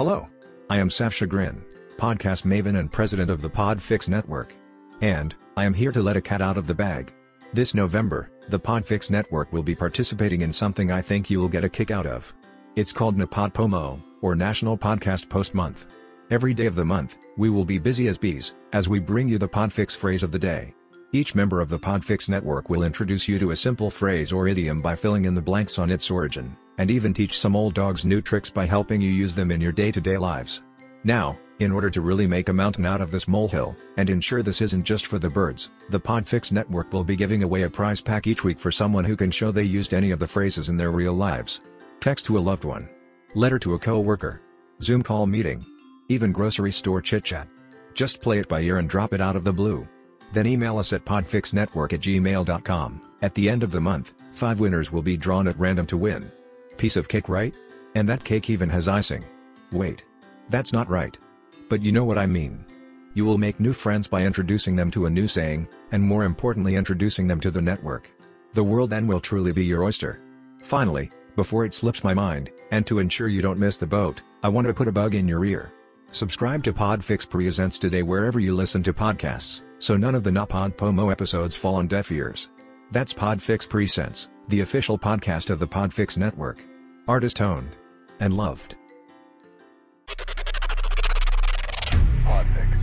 Hello. I am Saf Chagrin, podcast maven and president of the Podfix Network. And, I am here to let a cat out of the bag. This November, the Podfix Network will be participating in something I think you will get a kick out of. It's called Napod Pomo, or National Podcast Post Month. Every day of the month, we will be busy as bees, as we bring you the Podfix phrase of the day. Each member of the Podfix network will introduce you to a simple phrase or idiom by filling in the blanks on its origin, and even teach some old dogs new tricks by helping you use them in your day-to-day lives. Now, in order to really make a mountain out of this molehill, and ensure this isn't just for the birds, the Podfix network will be giving away a prize pack each week for someone who can show they used any of the phrases in their real lives. Text to a loved one. Letter to a co-worker. Zoom call meeting. Even grocery store chit-chat. Just play it by ear and drop it out of the blue. Then email us at podfixnetwork at gmail.com. At the end of the month, five winners will be drawn at random to win. Piece of cake right? And that cake even has icing. Wait. That's not right. But you know what I mean. You will make new friends by introducing them to a new saying, and more importantly introducing them to the network. The world then will truly be your oyster. Finally, before it slips my mind, and to ensure you don't miss the boat, I want to put a bug in your ear. Subscribe to Podfix Presents today wherever you listen to podcasts so none of the Napod Pomo episodes fall on deaf ears. That's Podfix Presents, the official podcast of the Podfix Network. Artist owned. And loved. Podfix.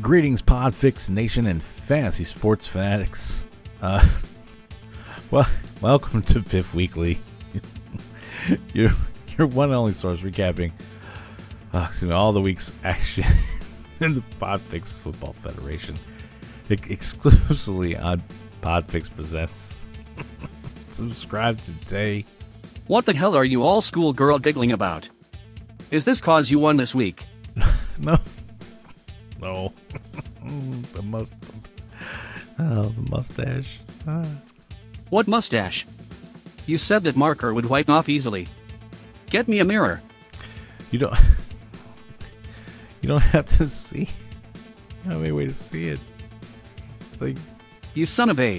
Greetings, Podfix Nation and fantasy sports fanatics. Uh, well, welcome to Piff Weekly. your your one and only source recapping uh, excuse me, all the week's action in the Podfix Football Federation, exclusively on Podfix Presents. Subscribe today. What the hell are you all schoolgirl giggling about? Is this cause you won this week? No, no, the must. Oh, the mustache. Ah. What mustache? You said that marker would wipe off easily. Get me a mirror. You don't. You don't have to see. You don't have any way to see it. Like, You son of a.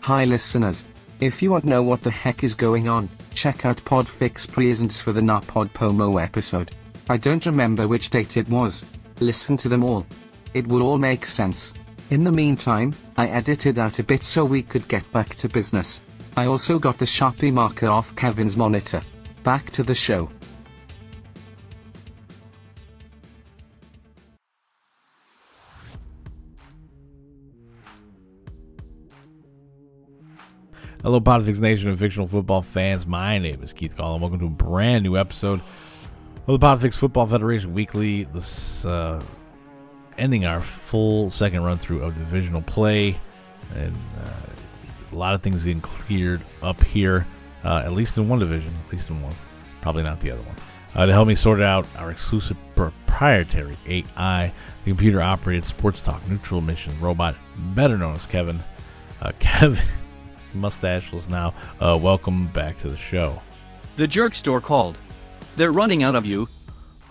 Hi listeners. If you want to know what the heck is going on, check out Podfix Presents for the Napod Pomo episode. I don't remember which date it was. Listen to them all. It will all make sense. In the meantime, I edited out a bit so we could get back to business. I also got the Sharpie marker off Kevin's monitor. Back to the show. hello, Podfix Nation and fictional football fans. My name is Keith Collin. Welcome to a brand new episode of the Podfix Football Federation Weekly. This uh, ending our full second run through of divisional play, and uh, a lot of things getting cleared up here, uh, at least in one division, at least in one, probably not the other one. Uh, to help me sort out our exclusive proprietary AI, the computer operated sports talk neutral mission robot, better known as Kevin. Uh, Kevin, mustacheless now, uh, welcome back to the show. The jerk store called. They're running out of you.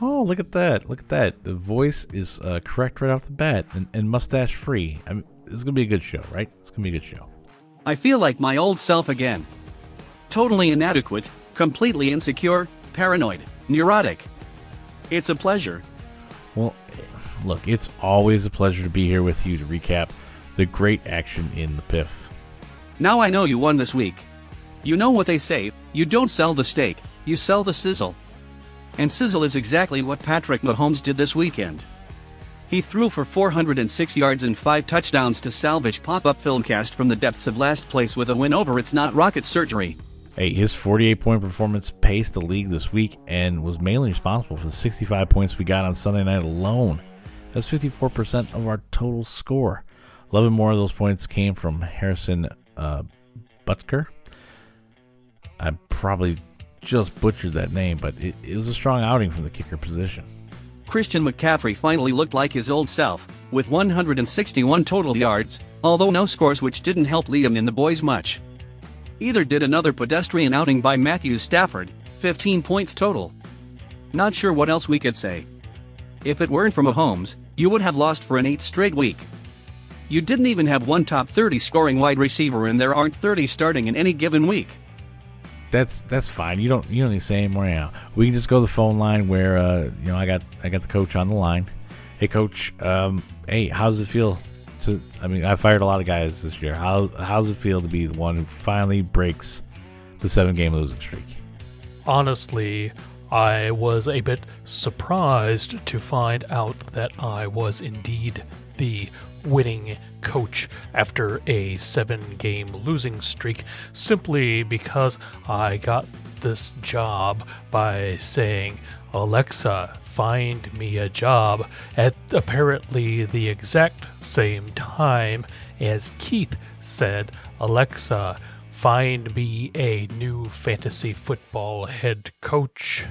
Oh, look at that! Look at that! The voice is uh, correct right off the bat, and, and mustache free. I mean, this is gonna be a good show, right? It's gonna be a good show. I feel like my old self again. Totally inadequate, completely insecure, paranoid, neurotic. It's a pleasure. Well, look, it's always a pleasure to be here with you to recap the great action in the PIF. Now I know you won this week. You know what they say you don't sell the steak, you sell the sizzle. And sizzle is exactly what Patrick Mahomes did this weekend. He threw for 406 yards and 5 touchdowns to salvage pop up filmcast from the depths of last place with a win over It's Not Rocket Surgery. Hey, his 48 point performance paced the league this week and was mainly responsible for the 65 points we got on Sunday night alone. That's 54% of our total score. 11 more of those points came from Harrison uh, Butker. I probably just butchered that name, but it, it was a strong outing from the kicker position. Christian McCaffrey finally looked like his old self, with 161 total yards, although no scores which didn't help Liam and the boys much. Either did another pedestrian outing by Matthew Stafford, 15 points total. Not sure what else we could say. If it weren't for Mahomes, you would have lost for an eighth straight week. You didn't even have one top 30 scoring wide receiver, and there aren't 30 starting in any given week. That's that's fine. You don't you don't need to say anymore now. We can just go to the phone line where uh, you know I got I got the coach on the line. Hey coach, um, hey, how's it feel to I mean I fired a lot of guys this year. How how's it feel to be the one who finally breaks the seven game losing streak? Honestly, I was a bit surprised to find out that I was indeed the winning coach after a seven game losing streak simply because I got this job by saying, Alexa, find me a job at apparently the exact same time as Keith said, Alexa, find me a new fantasy football head coach.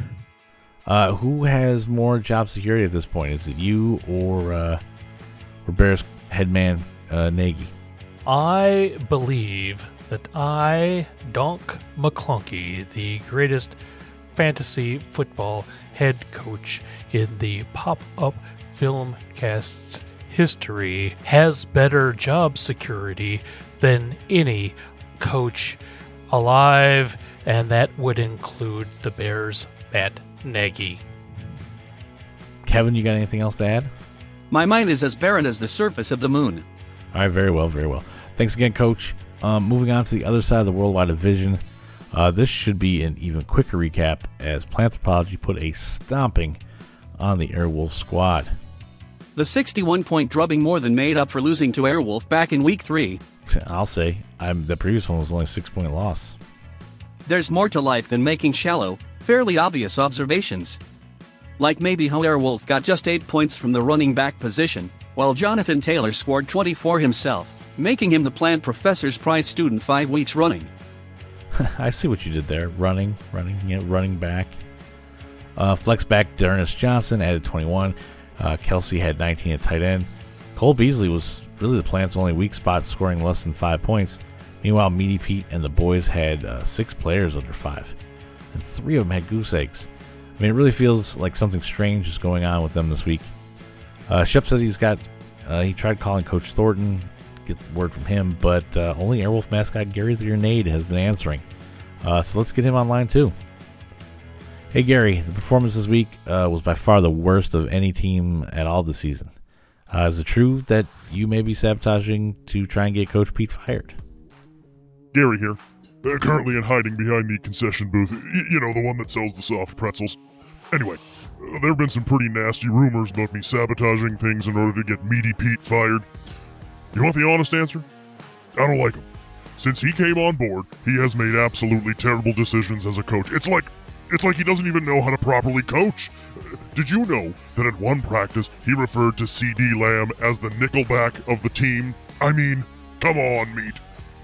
Uh, who has more job security at this point? Is it you or uh, or Bears headman uh, Nagy? I believe that I, Donk McClunky, the greatest fantasy football head coach in the pop up film cast's history, has better job security than any coach alive, and that would include the Bears' Matt Nagy. Kevin, you got anything else to add? My mind is as barren as the surface of the moon. All right, very well, very well. Thanks again, Coach. Um, moving on to the other side of the worldwide division. Uh, this should be an even quicker recap as Planthropology put a stomping on the Airwolf squad. The 61 point drubbing more than made up for losing to Airwolf back in week 3. I'll say I'm, the previous one was only a six point loss. There's more to life than making shallow, fairly obvious observations. Like maybe how Airwolf got just 8 points from the running back position, while Jonathan Taylor scored 24 himself, making him the plant professor's prize student five weeks running. I see what you did there. Running, running, you know, running back. Uh, flex back, D'Ernest Johnson added 21. Uh, Kelce had 19 at tight end. Cole Beasley was really the plant's only weak spot, scoring less than five points. Meanwhile, Meaty Pete and the boys had uh, six players under five, and three of them had goose eggs. I mean, it really feels like something strange is going on with them this week. Uh, Shep said he's got, uh, he tried calling Coach Thornton, get the word from him, but uh, only Airwolf mascot Gary the Grenade has been answering. Uh, so let's get him online too. Hey Gary, the performance this week uh, was by far the worst of any team at all this season. Uh, is it true that you may be sabotaging to try and get Coach Pete fired? Gary here. Uh, currently in hiding behind the concession booth. Y- you know, the one that sells the soft pretzels. Anyway, uh, there have been some pretty nasty rumors about me sabotaging things in order to get Meaty Pete fired. You want the honest answer? I don't like him. Since he came on board, he has made absolutely terrible decisions as a coach. It's like it's like he doesn't even know how to properly coach. Did you know that at one practice he referred to CeeDee Lamb as the nickelback of the team? I mean, come on, meat.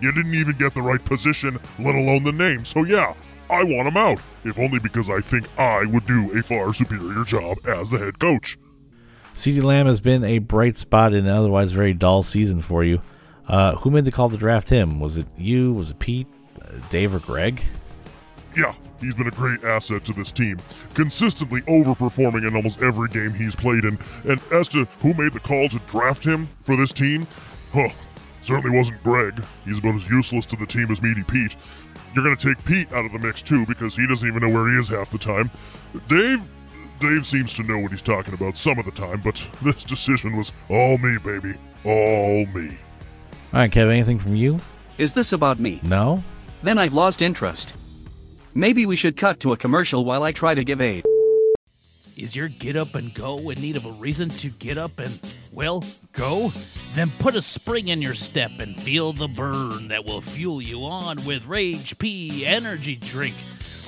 You didn't even get the right position, let alone the name. So yeah, I want him out, if only because I think I would do a far superior job as the head coach. CeeDee Lamb has been a bright spot in an otherwise very dull season for you. Uh, who made the call to draft him? Was it you? Was it Pete? Uh, Dave or Greg? Yeah, he's been a great asset to this team, consistently overperforming in almost every game he's played in. And as to who made the call to draft him for this team, huh, certainly wasn't Greg. He's about as useless to the team as Meaty Pete. You're gonna take Pete out of the mix too because he doesn't even know where he is half the time. Dave, Dave seems to know what he's talking about some of the time, but this decision was all me, baby, all me. All right, Kev, anything from you? Is this about me? No? Then I've lost interest. Maybe we should cut to a commercial while I try to give aid. Is your get up and go in need of a reason to get up and, well, go? Then put a spring in your step and feel the burn that will fuel you on with Rage P Energy Drink.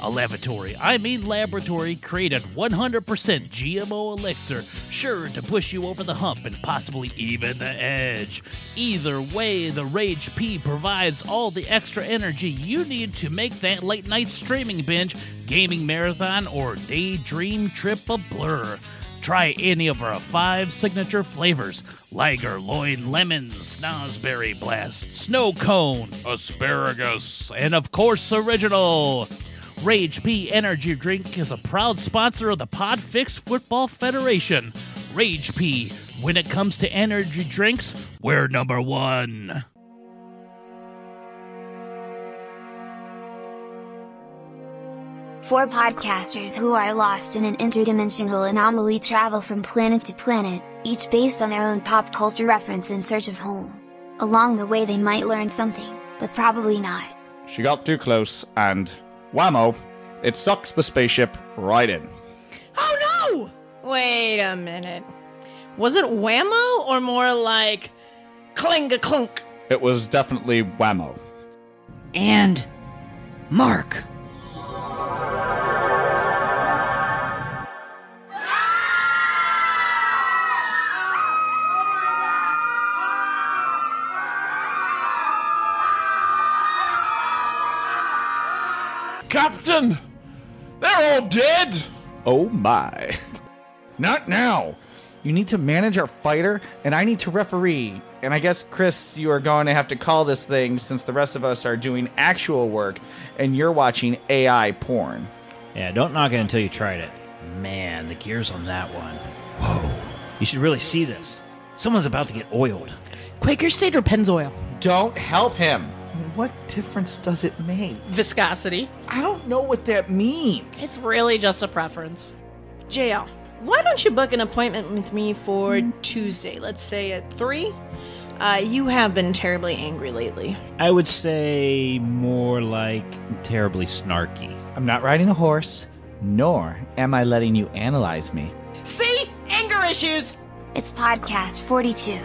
A lavatory, I mean laboratory, created 100% GMO elixir, sure to push you over the hump and possibly even the edge. Either way, the Rage P provides all the extra energy you need to make that late night streaming binge, gaming marathon, or daydream trip a blur. Try any of our five signature flavors Liger, Loin, Lemon, Snozzberry Blast, Snow Cone, Asparagus, and of course, Original. Rage P Energy Drink is a proud sponsor of the Podfix Football Federation. Rage P, when it comes to energy drinks, we're number one. Four podcasters who are lost in an interdimensional anomaly travel from planet to planet, each based on their own pop culture reference in search of home. Along the way, they might learn something, but probably not. She got too close, and whammo, it sucked the spaceship right in. Oh no! Wait a minute. Was it whammo or more like cling a clunk? It was definitely whammo. And Mark. Captain! They're all dead! Oh my. Not now! You need to manage our fighter, and I need to referee. And I guess, Chris, you are going to have to call this thing since the rest of us are doing actual work and you're watching AI porn. Yeah, don't knock it until you tried it. Man, the gears on that one. Whoa. You should really see this. Someone's about to get oiled. Quaker State or Pennzoil? Don't help him. What difference does it make? Viscosity. I don't know what that means. It's really just a preference. JL, why don't you book an appointment with me for Tuesday? Let's say at 3? Uh, you have been terribly angry lately. I would say more like terribly snarky. I'm not riding a horse, nor am I letting you analyze me. See? Anger issues! It's podcast 42.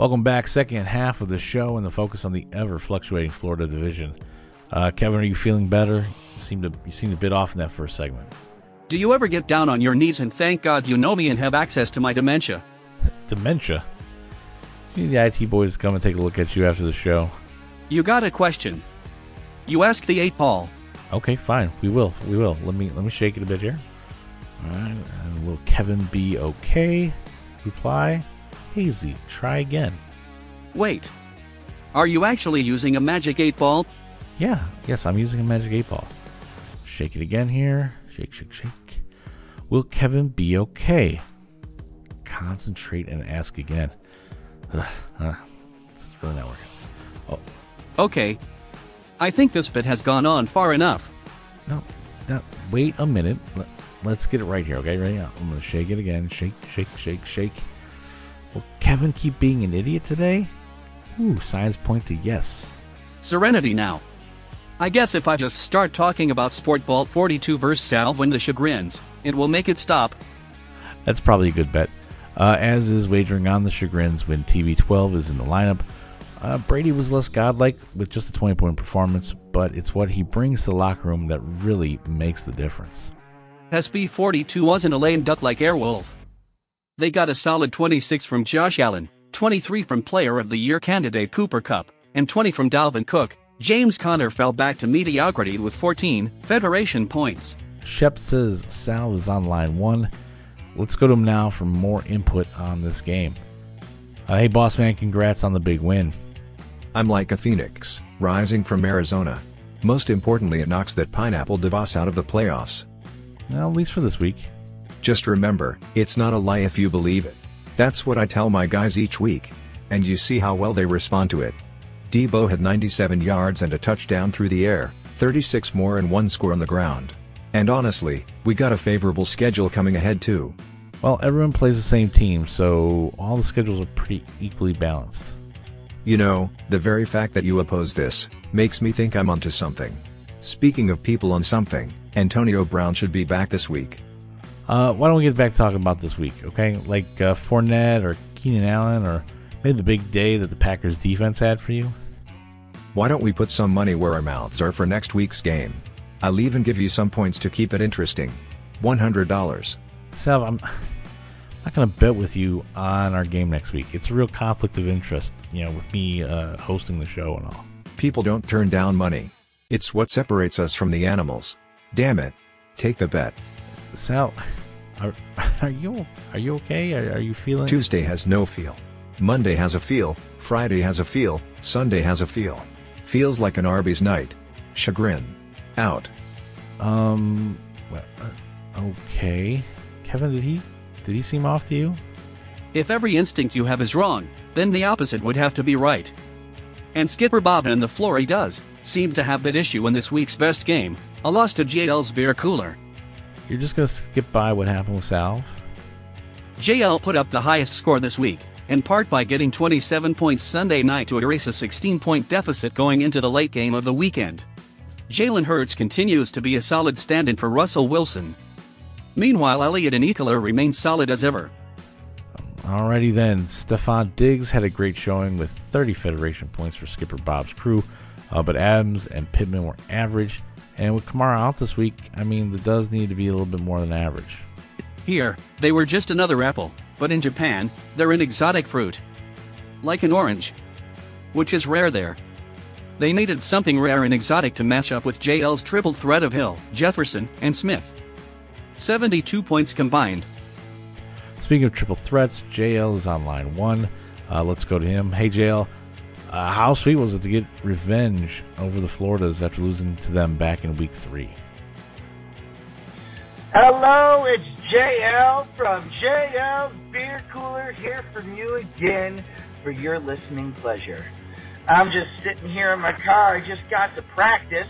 Welcome back. Second half of the show and the focus on the ever fluctuating Florida division. Uh, Kevin, are you feeling better? You seem to you seemed a bit off in that first segment. Do you ever get down on your knees and thank God you know me and have access to my dementia? Dementia. You need the IT boys to come and take a look at you after the show. You got a question. You ask the eight ball. Okay, fine. We will. We will. Let me let me shake it a bit here. All right. And will Kevin be okay? Reply. Hazy. Try again. Wait. Are you actually using a magic eight ball? Yeah. Yes, I'm using a magic eight ball. Shake it again here. Shake, shake, shake. Will Kevin be okay? Concentrate and ask again. Ugh, uh, it's really not working. Oh, Okay. I think this bit has gone on far enough. no, no. Wait a minute. Let, let's get it right here, okay? Ready? I'm going to shake it again. Shake, shake, shake, shake. Kevin keep being an idiot today? Ooh, signs point to yes. Serenity now. I guess if I just start talking about Sport Ball 42 versus Salve when the chagrins, it will make it stop. That's probably a good bet. Uh, as is wagering on the chagrins when TB12 is in the lineup. Uh, Brady was less godlike with just a 20 point performance, but it's what he brings to the locker room that really makes the difference. SB 42 wasn't a lame duck like Airwolf. They got a solid 26 from Josh Allen, 23 from Player of the Year candidate Cooper Cup, and 20 from Dalvin Cook. James Conner fell back to mediocrity with 14 Federation points. Shep says Sal is on line one. Let's go to him now for more input on this game. Uh, hey, boss man, congrats on the big win. I'm like a phoenix, rising from Arizona. Most importantly, it knocks that pineapple DeVos out of the playoffs. Well, at least for this week. Just remember, it's not a lie if you believe it. That's what I tell my guys each week. And you see how well they respond to it. Deebo had 97 yards and a touchdown through the air, 36 more and one score on the ground. And honestly, we got a favorable schedule coming ahead too. Well, everyone plays the same team, so all the schedules are pretty equally balanced. You know, the very fact that you oppose this makes me think I'm onto something. Speaking of people on something, Antonio Brown should be back this week. Uh, why don't we get back to talking about this week, okay? Like uh, Fournette or Keenan Allen or maybe the big day that the Packers defense had for you? Why don't we put some money where our mouths are for next week's game? I'll even give you some points to keep it interesting. $100. Sal, I'm not going to bet with you on our game next week. It's a real conflict of interest, you know, with me uh, hosting the show and all. People don't turn down money. It's what separates us from the animals. Damn it. Take the bet. Sal, are, are you are you okay? Are, are you feeling? Tuesday has no feel. Monday has a feel. Friday has a feel. Sunday has a feel. Feels like an Arby's night. Chagrin. Out. Um. Well, uh, okay. Kevin, did he did he seem off to you? If every instinct you have is wrong, then the opposite would have to be right. And Skipper Bob and the Flory does seem to have that issue in this week's best game, a loss to JL's beer cooler. You're just gonna skip by what happened with Salve? JL put up the highest score this week, in part by getting 27 points Sunday night to erase a 16 point deficit going into the late game of the weekend. Jalen Hurts continues to be a solid stand in for Russell Wilson. Meanwhile, Elliott and Ekeler remain solid as ever. Alrighty then, Stefon Diggs had a great showing with 30 Federation points for Skipper Bob's crew, uh, but Adams and Pittman were average. And with Kamara out this week, I mean, there does need to be a little bit more than average. Here, they were just another apple, but in Japan, they're an exotic fruit. Like an orange. Which is rare there. They needed something rare and exotic to match up with JL's triple threat of Hill, Jefferson, and Smith. 72 points combined. Speaking of triple threats, JL is on line one. Uh, let's go to him. Hey, JL, uh, how sweet was it to get revenge over the Floridas after losing to them back in week three? Hello, it's JL from JL's Beer Cooler here from you again for your listening pleasure. I'm just sitting here in my car. I just got to practice.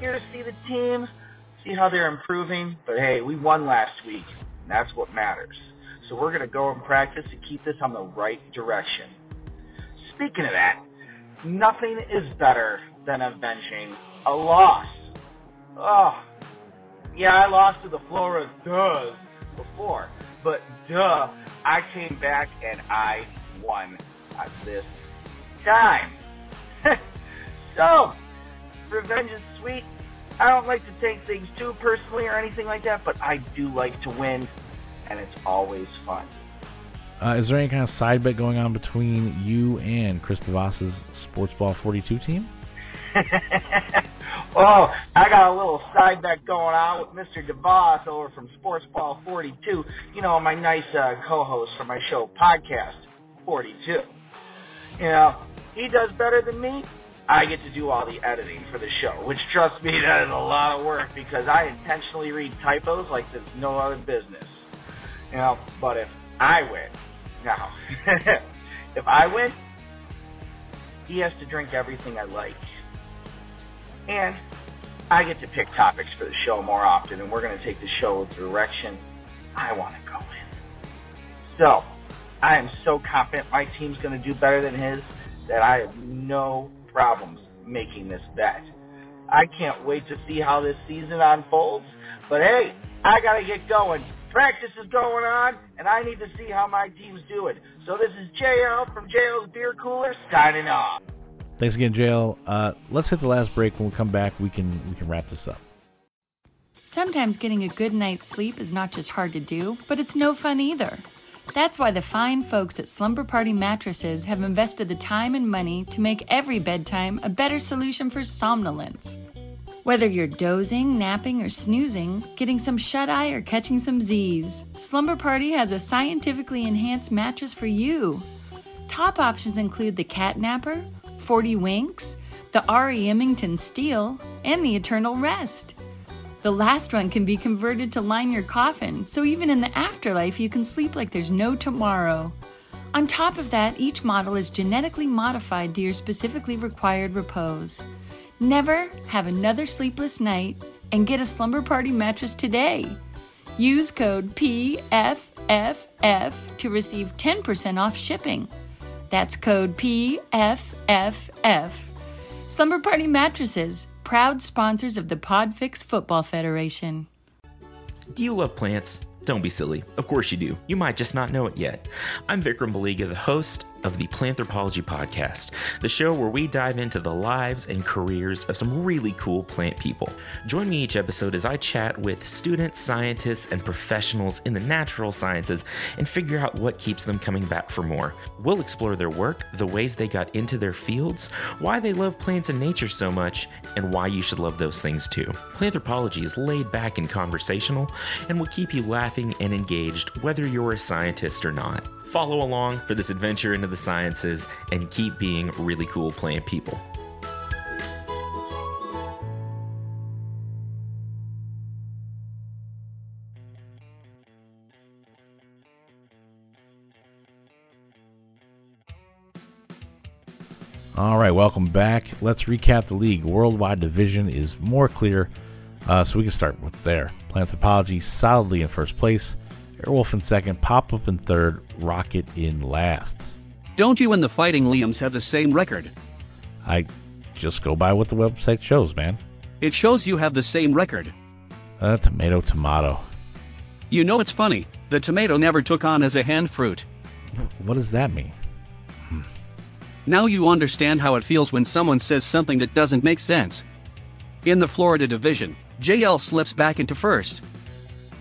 Here to see the team, see how they're improving. But hey, we won last week. And that's what matters. So we're going to go and practice to keep this on the right direction. Speaking of that, nothing is better than avenging a loss. Oh, yeah, I lost to the Flora duh before, but duh, I came back and I won this time. so, revenge is sweet. I don't like to take things too personally or anything like that, but I do like to win, and it's always fun. Uh, is there any kind of side bet going on between you and Chris DeVos's Sports Ball 42 team? oh, I got a little side bet going on with Mr. DeVos over from Sports Ball 42. You know, my nice uh, co-host for my show podcast 42. You know, he does better than me. I get to do all the editing for the show, which trust me, that is a lot of work because I intentionally read typos like there's no other business. You know, but if I win, now, if I win, he has to drink everything I like. And I get to pick topics for the show more often, and we're going to take the show the direction I want to go in. So, I am so confident my team's going to do better than his that I have no problems making this bet. I can't wait to see how this season unfolds, but hey, I got to get going. Practice is going on, and I need to see how my team's doing. So this is JL from JL's Beer Cooler signing off. Thanks again, JL. Uh, let's hit the last break. When we come back, we can we can wrap this up. Sometimes getting a good night's sleep is not just hard to do, but it's no fun either. That's why the fine folks at Slumber Party Mattresses have invested the time and money to make every bedtime a better solution for somnolence. Whether you're dozing, napping, or snoozing, getting some shut eye, or catching some Z's, Slumber Party has a scientifically enhanced mattress for you. Top options include the Cat Napper, 40 Winks, the R.E. Emmington Steel, and the Eternal Rest. The last one can be converted to line your coffin, so even in the afterlife, you can sleep like there's no tomorrow. On top of that, each model is genetically modified to your specifically required repose. Never have another sleepless night and get a slumber party mattress today. Use code PFFF to receive 10% off shipping. That's code PFFF. Slumber Party Mattresses, proud sponsors of the Podfix Football Federation. Do you love plants? Don't be silly. Of course you do. You might just not know it yet. I'm Vikram Baliga, the host of the Planthropology Podcast, the show where we dive into the lives and careers of some really cool plant people. Join me each episode as I chat with students, scientists, and professionals in the natural sciences and figure out what keeps them coming back for more. We'll explore their work, the ways they got into their fields, why they love plants and nature so much, and why you should love those things too. Planthropology is laid back and conversational and will keep you laughing and engaged whether you're a scientist or not. Follow along for this adventure into the sciences and keep being really cool plant people. All right, welcome back. Let's recap the league. Worldwide division is more clear, uh, so we can start with there. Planthropology solidly in first place, Airwolf in second, Pop Up in third, Rocket in last. Don't you and the Fighting Liams have the same record? I just go by what the website shows, man. It shows you have the same record. Uh, tomato, tomato. You know it's funny, the tomato never took on as a hand fruit. What does that mean? Now you understand how it feels when someone says something that doesn't make sense. In the Florida division, JL slips back into first.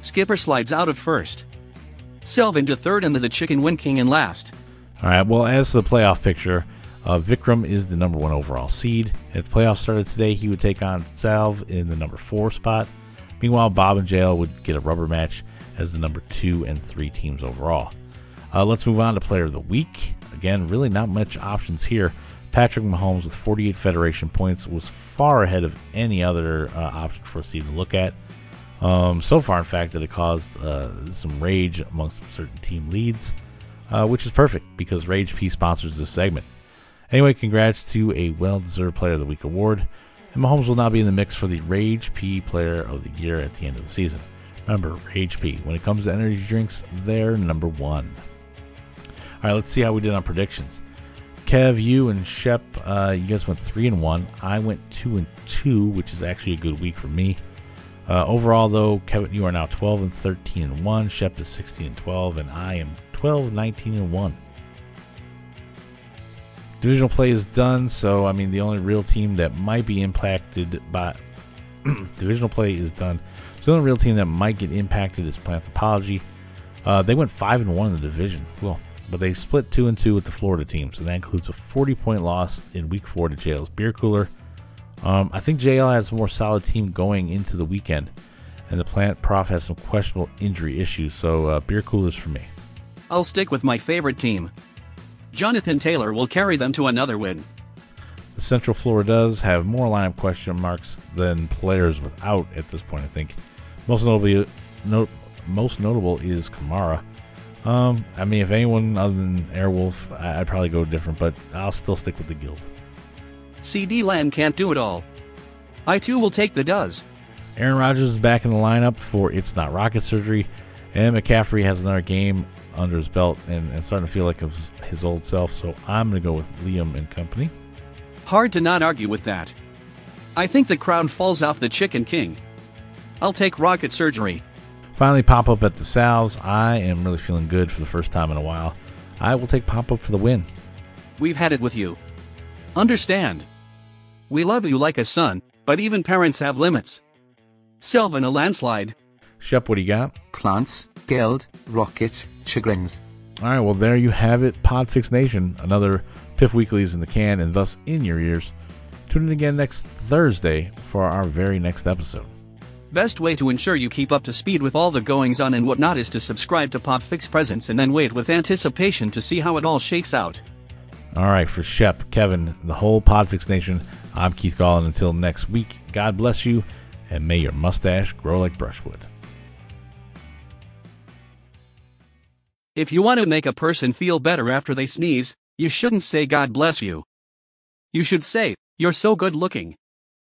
Skipper slides out of first. Selv into third and the Chicken Win King in last. All right, well, as to the playoff picture, uh, Vikram is the number one overall seed. If the playoffs started today, he would take on Salve in the number four spot. Meanwhile, Bob and JL would get a rubber match as the number two and three teams overall. Uh, let's move on to player of the week. Again, really not much options here. Patrick Mahomes with 48 Federation points was far ahead of any other uh, option for us to even look at. Um, so far, in fact, that it caused uh, some rage amongst certain team leads, uh, which is perfect because Rage P sponsors this segment. Anyway, congrats to a well deserved Player of the Week award. And Mahomes will now be in the mix for the Rage P Player of the Year at the end of the season. Remember, Rage P, when it comes to energy drinks, they're number one. All right, let's see how we did on predictions. Kev, you and Shep, uh, you guys went three and one. I went two and two, which is actually a good week for me. Uh, overall, though, Kevin, you are now 12 and 13 and one. Shep is 16 and 12, and I am 12, 19 and one. Divisional play is done, so I mean the only real team that might be impacted by divisional play is done. So the only real team that might get impacted is Planthropology. Uh, they went five and one in the division. Well, but they split two and two with the Florida teams, so that includes a 40 point loss in Week Four to JL's Beer Cooler. Um, I think JL has a more solid team going into the weekend, and the Plant Prof has some questionable injury issues. So uh, Beer Coolers for me. I'll stick with my favorite team. Jonathan Taylor will carry them to another win. The Central Florida does have more lineup question marks than players without at this point. I think most notably, no, most notable is Kamara. Um, I mean, if anyone other than Airwolf, I- I'd probably go different, but I'll still stick with the Guild. CeeDee Lamb can't do it all. I too will take the does. Aaron Rodgers is back in the lineup for It's Not Rocket Surgery, and McCaffrey has another game under his belt and, and starting to feel like his, his old self. So I'm going to go with Liam and company. Hard to not argue with that. I think the crown falls off the Chicken King. I'll take rocket surgery. Finally, pop up at the Salves. I am really feeling good for the first time in a while. I will take pop up for the win. We've had it with you. Understand. We love you like a son, but even parents have limits. Selvin a landslide. Shep, what do you got? Plants, Guild, Rocket, Chagrins. All right, well, there you have it. Podfix Nation. Another Piff Weeklies in the can and thus in your ears. Tune in again next Thursday for our very next episode. Best way to ensure you keep up to speed with all the goings on and whatnot is to subscribe to Podfix Presents and then wait with anticipation to see how it all shakes out. All right, for Shep, Kevin, the whole Podfix Nation, I'm Keith Gallen. Until next week, God bless you, and may your mustache grow like brushwood. If you want to make a person feel better after they sneeze, you shouldn't say God bless you. You should say, You're so good looking.